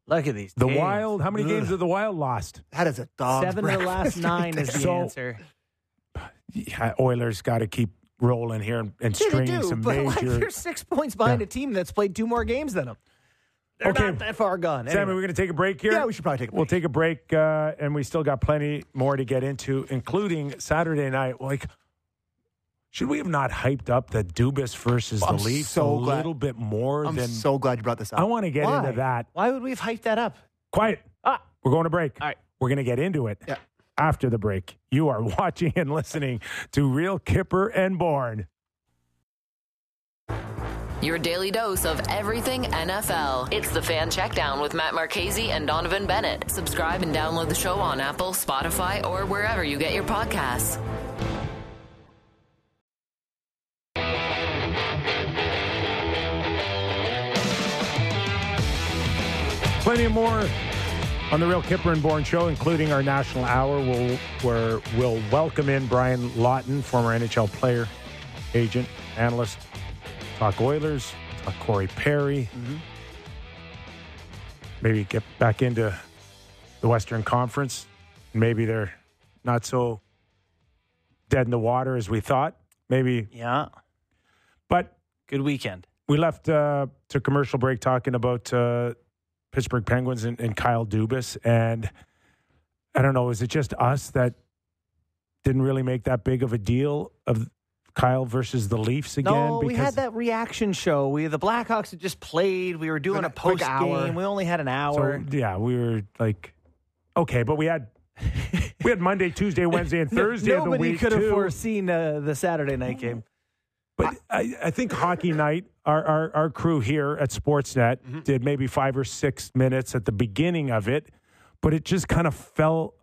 Look at these. the teams. Wild, how many Ugh. games have the Wild lost? That is a dog. Seven of the last (laughs) nine is the So- answer. Yeah, Oilers got to keep rolling here and, and Yeah, stringing do, some but like major. they're six points behind Yeah. a team that's played two more games than them. They're Okay. not that far gone. Sammy, Anyway. we're going to take a break here. Yeah, we should probably take a We'll take a break, uh, and we still got plenty more to get into, including Saturday night. Like, should we have not hyped up the Dubas versus I'm the Leafs so a glad- little bit more I'm than so glad you brought this up. I want to get Why? into that? Why would we have hyped that up? Quiet. Ah, We're going to break. All right. We're going to get into it Yeah. after the break. You are (laughs) watching and listening to Real Kyper and Bourne. Your daily dose of everything NFL. It's the Fan Checkdown with Matt Marchese and Donovan Bennett. Subscribe and download the show on Apple, Spotify, or wherever you get your podcasts. Plenty more on the Real Kyper and Bourne show, including our national hour, we'll, where we'll welcome in Brian Lawton, former NHL player, agent, analyst, talk Oilers, talk Corey Perry, maybe get back into the Western Conference. Maybe they're not so dead in the water as we thought. Maybe, yeah. but Good weekend. we left uh, to commercial break talking about uh, Pittsburgh Penguins and, and Kyle Dubas, and I don't know, is it just us that didn't really make that big of a deal of Kyle versus the Leafs again? No, we had that reaction show. We the Blackhawks had just played. We were doing a post game. We only had an hour. So yeah, we were like, okay, but we had we had Monday, Tuesday, (laughs) Wednesday, and Thursday of the week. Nobody could have foreseen uh, the Saturday night game. But I, I think Hockey Night, our, our, our crew here at Sportsnet Mm-hmm. did maybe five or six minutes at the beginning of it, but it just kind of fell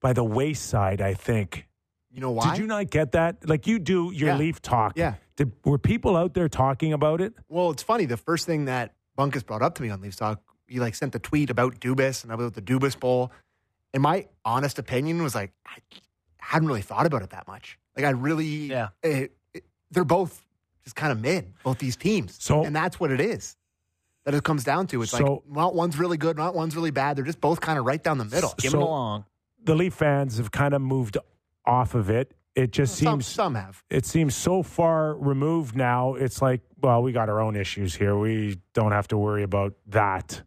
by the wayside. I think. You know why? Did you not get that? Like you do your Yeah. Leaf talk. Yeah. Did, were people out there talking about it? Well, it's funny. The first thing that Bunkus brought up to me on Leafs Talk, he like sent the tweet about Dubas and about the Dubas Bowl. And my honest opinion was like, I hadn't really thought about it that much. Like, I really, Yeah. it- it- they're both just kind of mid, both these teams. So- and that's what it is. That it comes down to. It's So- like not one's really good, not one's really bad. They're just both kind of right down the middle. Give it So- along. The Leaf fans have kind of moved off of it. It just some, seems some have. it seems so far removed now. It's like, well, we got our own issues here. We don't have to worry about that,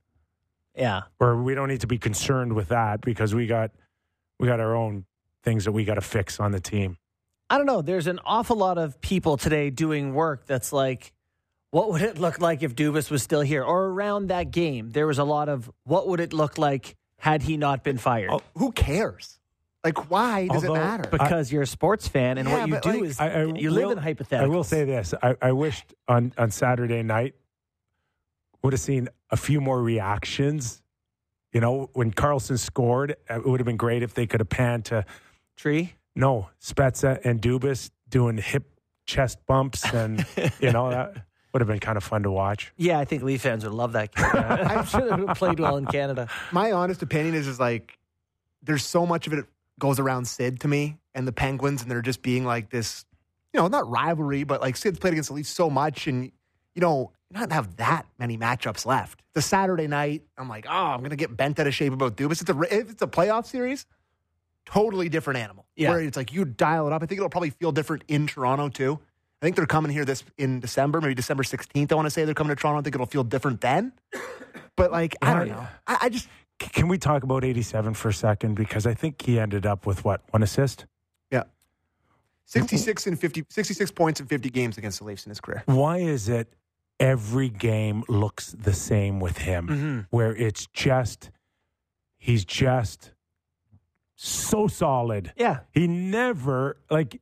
Yeah. or we don't need to be concerned with that because we got we got our own things that we got to fix on the team. I don't know. There's an awful lot of people today doing work that's like, what would it look like if Dubas was still here? Or around that game, there was a lot of what would it look like had he not been fired? Oh, Who cares? Like, why does Although- it matter? because you're a sports fan, and Yeah, what you do like, is I- I you live in hypotheticals. I will say this: I, I wished on on Saturday night would have seen a few more reactions. You know, when Karlsson scored, it would have been great if they could have panned to tree. No Spezza and Dubas doing hip chest bumps, and you know that (laughs) would have been kind of fun to watch. Yeah, I think Leaf fans would love that. Game. (laughs) I'm sure it would have played well in Canada. my honest opinion is is like there's so much of it goes around Sid to me and the Penguins, and they're just being like this, you know, not rivalry, but like Sid's played against the Leafs so much, and you know, not have that many matchups left. The Saturday night, I'm like, oh, I'm gonna get bent out of shape about Dubas. It's a if it's a playoff series, totally different animal. Yeah. where it's like you dial it up. I think it'll probably feel different in Toronto too. I think they're coming here this in December, maybe December 16th. I want to say they're coming to Toronto. I think it'll feel different then. But like, I don't know. I, I just Can we talk about 87 for a second? Because I think he ended up with what one assist. Yeah. 66 and 50 66 points in 50 games against the Leafs in his career. Why is it every game looks the same with him? Mm-hmm. Where it's just he's just so solid. Yeah, He never like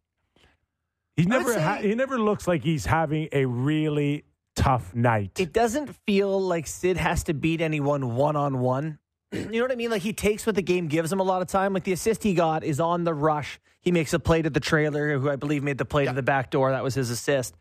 he never say- ha- he never looks like he's having a really tough night. it doesn't feel like Sid has to beat anyone one on one. You know what I mean? Like he takes what the game gives him a lot of time. Like the assist he got is on the rush. He makes a play to the trailer, who I believe made the play to the back door. That was his assist.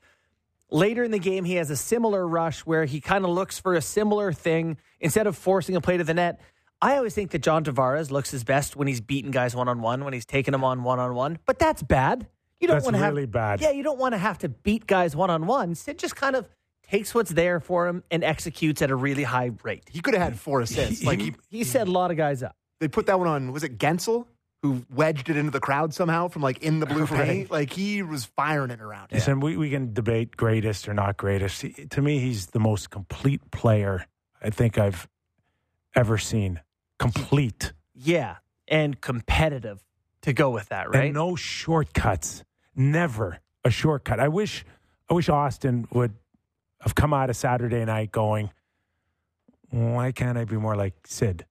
Later in the game, he has a similar rush where he kind of looks for a similar thing instead of forcing a play to the net. I always think that John Tavares looks his best when he's beating guys one on one, when he's taking them on one on one. But that's bad. You don't want to really have, bad. Yeah, you don't want to have to beat guys one on one. Sid just kind of takes what's there for him and executes at a really high rate. He could have had four assists. Like he, He set a lot of guys up. they put that one on, was it Guentzel? Who wedged it into the crowd somehow from like in the blue paint? Like he was firing it around. Listen, we, we can debate greatest or not greatest. He- to me, he's the most complete player I think I've ever seen. Complete. Yeah, and competitive to go with that, right? And no shortcuts. Never a shortcut. I wish I wish Austin would have come out of Saturday night going, why can't I be more like Sid?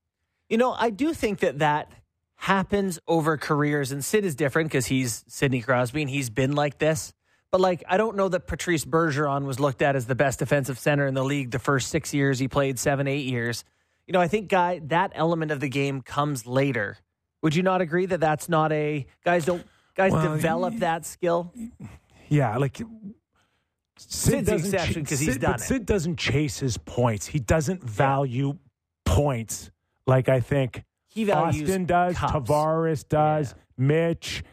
You know, I do think that that happens over careers, and Sid is different because he's Sidney Crosby and he's been like this. But like, I don't know that Patrice Bergeron was looked at as the best defensive center in the league the first six years he played, seven, eight years. You know, I think guy that element of the game comes later. Would you not agree that that's not a guys don't guys Well, develop y- that skill? Yeah, like Sid's doesn't exception ch- 'cause he's Sid- done it. Sid doesn't chase his points. He doesn't value points like I think He values Austin does, cups. Tavares does, Mitch,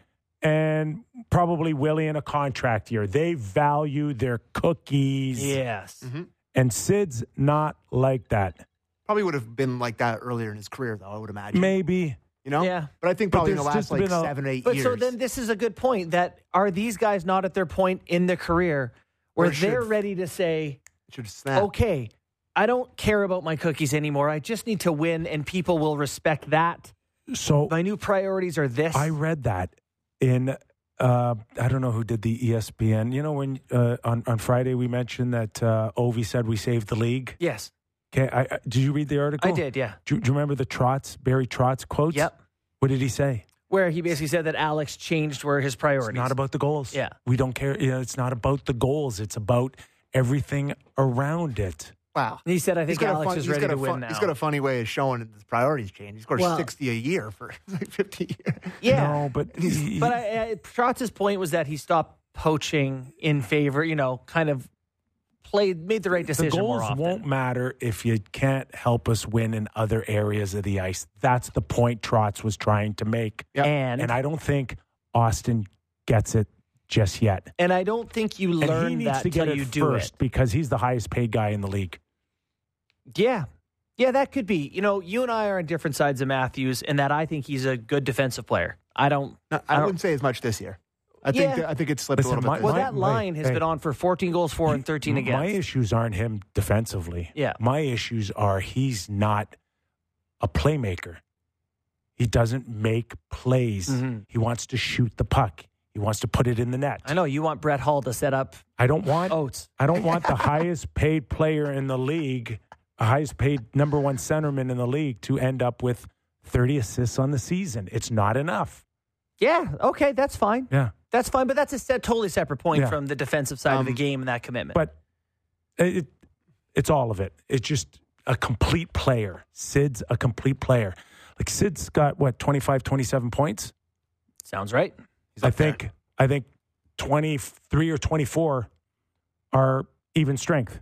and probably Willie in a contract year. They value their cookies. Yes. Mm-hmm. And Sid's not like that. Probably would have been like that earlier in his career, though, I would imagine. Maybe. You know? Yeah. But I think probably in the last like a- seven eight But years. so then this is a good point that are these guys not at their point in their career where Where they're ready to say, should snap. okay, I don't care about my cookies anymore. I just need to win and people will respect that. So My new priorities are this. I read that in uh, I don't know who did the ESPN. You know when uh, on on Friday we mentioned that uh, Ovi said we saved the league. yes, Okay, I, I, did you read the article? I did, yeah. Do, you- do you remember the Trotz Barry Trotz quotes? Yep. What did he say? Where he basically said that Alex changed where his priorities. It's not about the goals. Yeah. we don't care. You know, it's not about the goals. It's about everything around it. Wow. And he said, "I think Alex fun- is ready to a win fun- now." He's got a funny way of showing that his priorities change. He scores Well- 60 a year for (laughs) like 50 years. yeah, No, but he- but I, I, Trotz's point was that he stopped poaching in favor. You know, kind of played made the right the decision more goals often. won't matter if you can't help us win in other areas of the ice. That's the point Trotz was trying to make. Yep. And And I don't think Austin gets it just yet. and I don't think you And he learn needs that to get it you do first it. because he's the highest paid guy in the league. Yeah. Yeah, that could be. You know, you and I are on different sides of Matthews, and that I think he's a good defensive player. I don't. No, I I, don't- wouldn't say as much this year. I think that, I think it slipped Listen, a little my- bit. Well, this my- that year. line has hey. been on for 14 goals for and 13 against. My issues aren't him defensively. Yeah. My issues are he's not a playmaker. He doesn't make plays. Mhm. He wants to shoot the puck. He wants to put it in the net. I know you want Brett Hull to set up I don't want Oates. I don't want the highest paid player in the league, the highest paid number one centerman in the league to end up with 30 assists on the season. It's not enough. Yeah, okay, that's fine. Yeah. That's fine, but that's a set, totally separate point Yeah. from the defensive side of the Um, game and that commitment. But it, it's all of it. It's just a complete player. Sid's a complete player. Like Sid's got what 25 27 points? Sounds right. He's I up there. think I think 23 or 24 are even strength.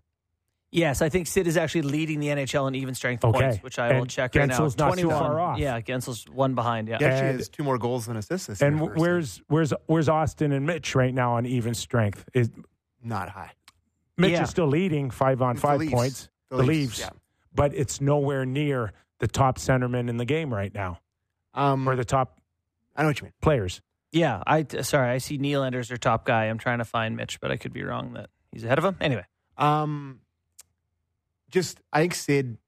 Yes, I think Sid is actually leading the NHL in even strength Okay. points, which I will And check right Guentzel's now. not too far off. Yeah, Guentzel's one behind. Yeah. He actually has two more goals than assists this And year. wh- for Sid. where's where's where's Austin and Mitch right now on even strength? Is not high? Mitch Yeah. is still leading five on The five Leafs. points. The The, Leafs, Leafs, yeah. but it's nowhere near the top centerman in the game right now, Um, or the top I know what you mean. players. Yeah, I sorry, I see Nylander's their top guy. I'm trying to find Mitch, but I could be wrong that he's ahead of him. Anyway, Um, just I think Sid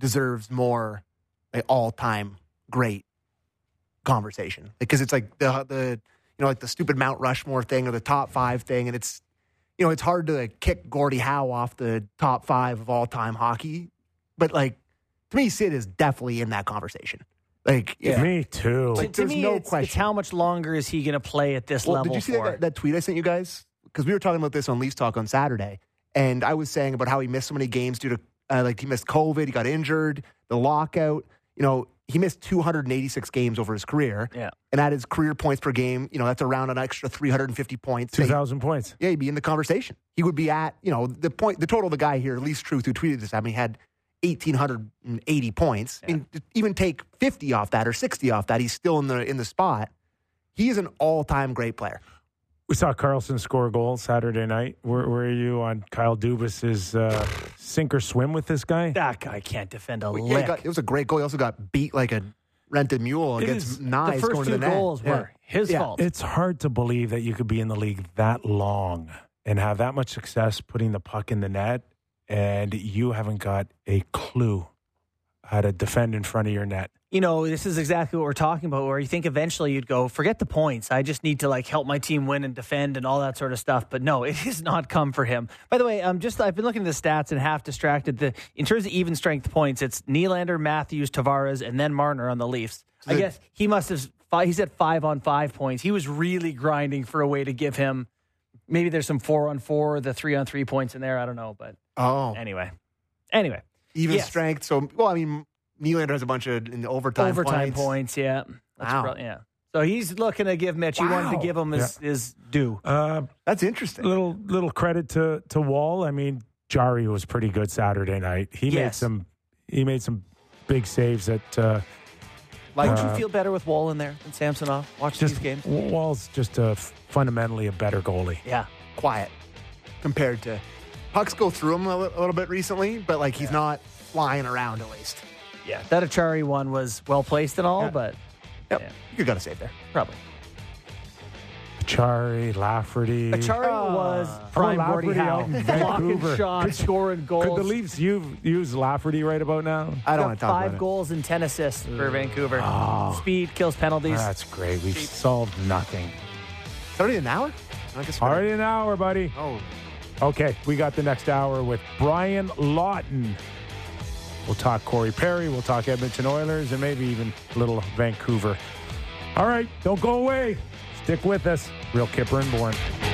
deserves more like all time great conversation because it's like the the you know like the stupid Mount Rushmore thing or the top five thing, and it's you know it's hard to like, kick Gordie Howe off the top five of all time hockey, but like to me, Sid is definitely in that conversation. Like if- Me too. Like, to, to there's me, no it's, it's question. how much longer is he going to play at this Well, level did you see for? that, that tweet I sent you guys? Because we were talking about this on Leafs Talk on Saturday, and I was saying about how he missed so many games due to uh, like he missed COVID, he got injured, the lockout. You know, he missed 286 games over his career, Yeah. and at his career points per game, you know, that's around an extra 350 points. Two that he- thousand points. yeah, he'd be in the conversation. He would be at, you know, the point, the total of the guy here, Least Truth, who tweeted this, I mean, he had 1,880 points. I mean, even take 50 off that or 60 off that, he's still in the in the spot. He is an all time great player. We saw Karlsson score a goal Saturday night. Where, where are you on Kyle Dubas's uh, sink or swim with this guy? that guy can't defend a Well, yeah, lick. got- it was a great goal. He also got beat like a rented mule It against is- Knies the first going two to the net. goals Yeah. were his Yeah. fault. It's hard to believe that you could be in the league that long and have that much success putting the puck in the net, and you haven't got a clue how to defend in front of your net. you know, this is exactly what we're talking about. Where you think eventually you'd go, forget the points. I just need to like help my team win and defend and all that sort of stuff. But no, (laughs) it has not come for him. By the way, I'm just I've been looking at the stats and half distracted. The in terms of even strength points, it's Nylander, Matthews, Tavares, and then Marner on the Leafs. I guess he must have. fi- He said five on five points. He was really grinding for a way to give him. Maybe there's some four on four, the three on three points in there. I don't know, but Oh, anyway, anyway, even yes. strength. So, well, I mean, Nylander has a bunch of in the overtime, points. overtime points. points. yeah, That's Wow. brilliant, yeah. So he's looking to give Mitch. He wanted to give him his, his due. Uh, That's interesting. little little credit to to Woll. I mean, Jari was pretty good Saturday night. He made some he made some big saves that uh, Like, Don't you feel better with Woll in there than Samsonov? Watch just these games. Woll's just a fundamentally a better goalie. Yeah. quiet compared to pucks go through him a, li- a little bit recently, but like he's not flying around at least. Yeah. That Acciari one was well placed and all, Yeah. but Yep, Yeah. you got to save there. probably. Chari, Lafferty. Acciari Ah. was prime Oh, Gordie Lafferty Howe. out in Blocking Vancouver. shots, scoring goals. Could the Leafs you use Lafferty right about now? I don't want to talk five about it. goals and 10 assists for Vancouver. Oh. Speed kills penalties. That's great. We've solved nothing. It's already an hour. I guess we're- Already an hour, buddy. Oh, Okay, we got the next hour with Brian Lawton. We'll talk Corey Perry, we'll talk Edmonton Oilers, and maybe even little Vancouver. All right, don't go away. Stick with us. Real Kyper and Bourne.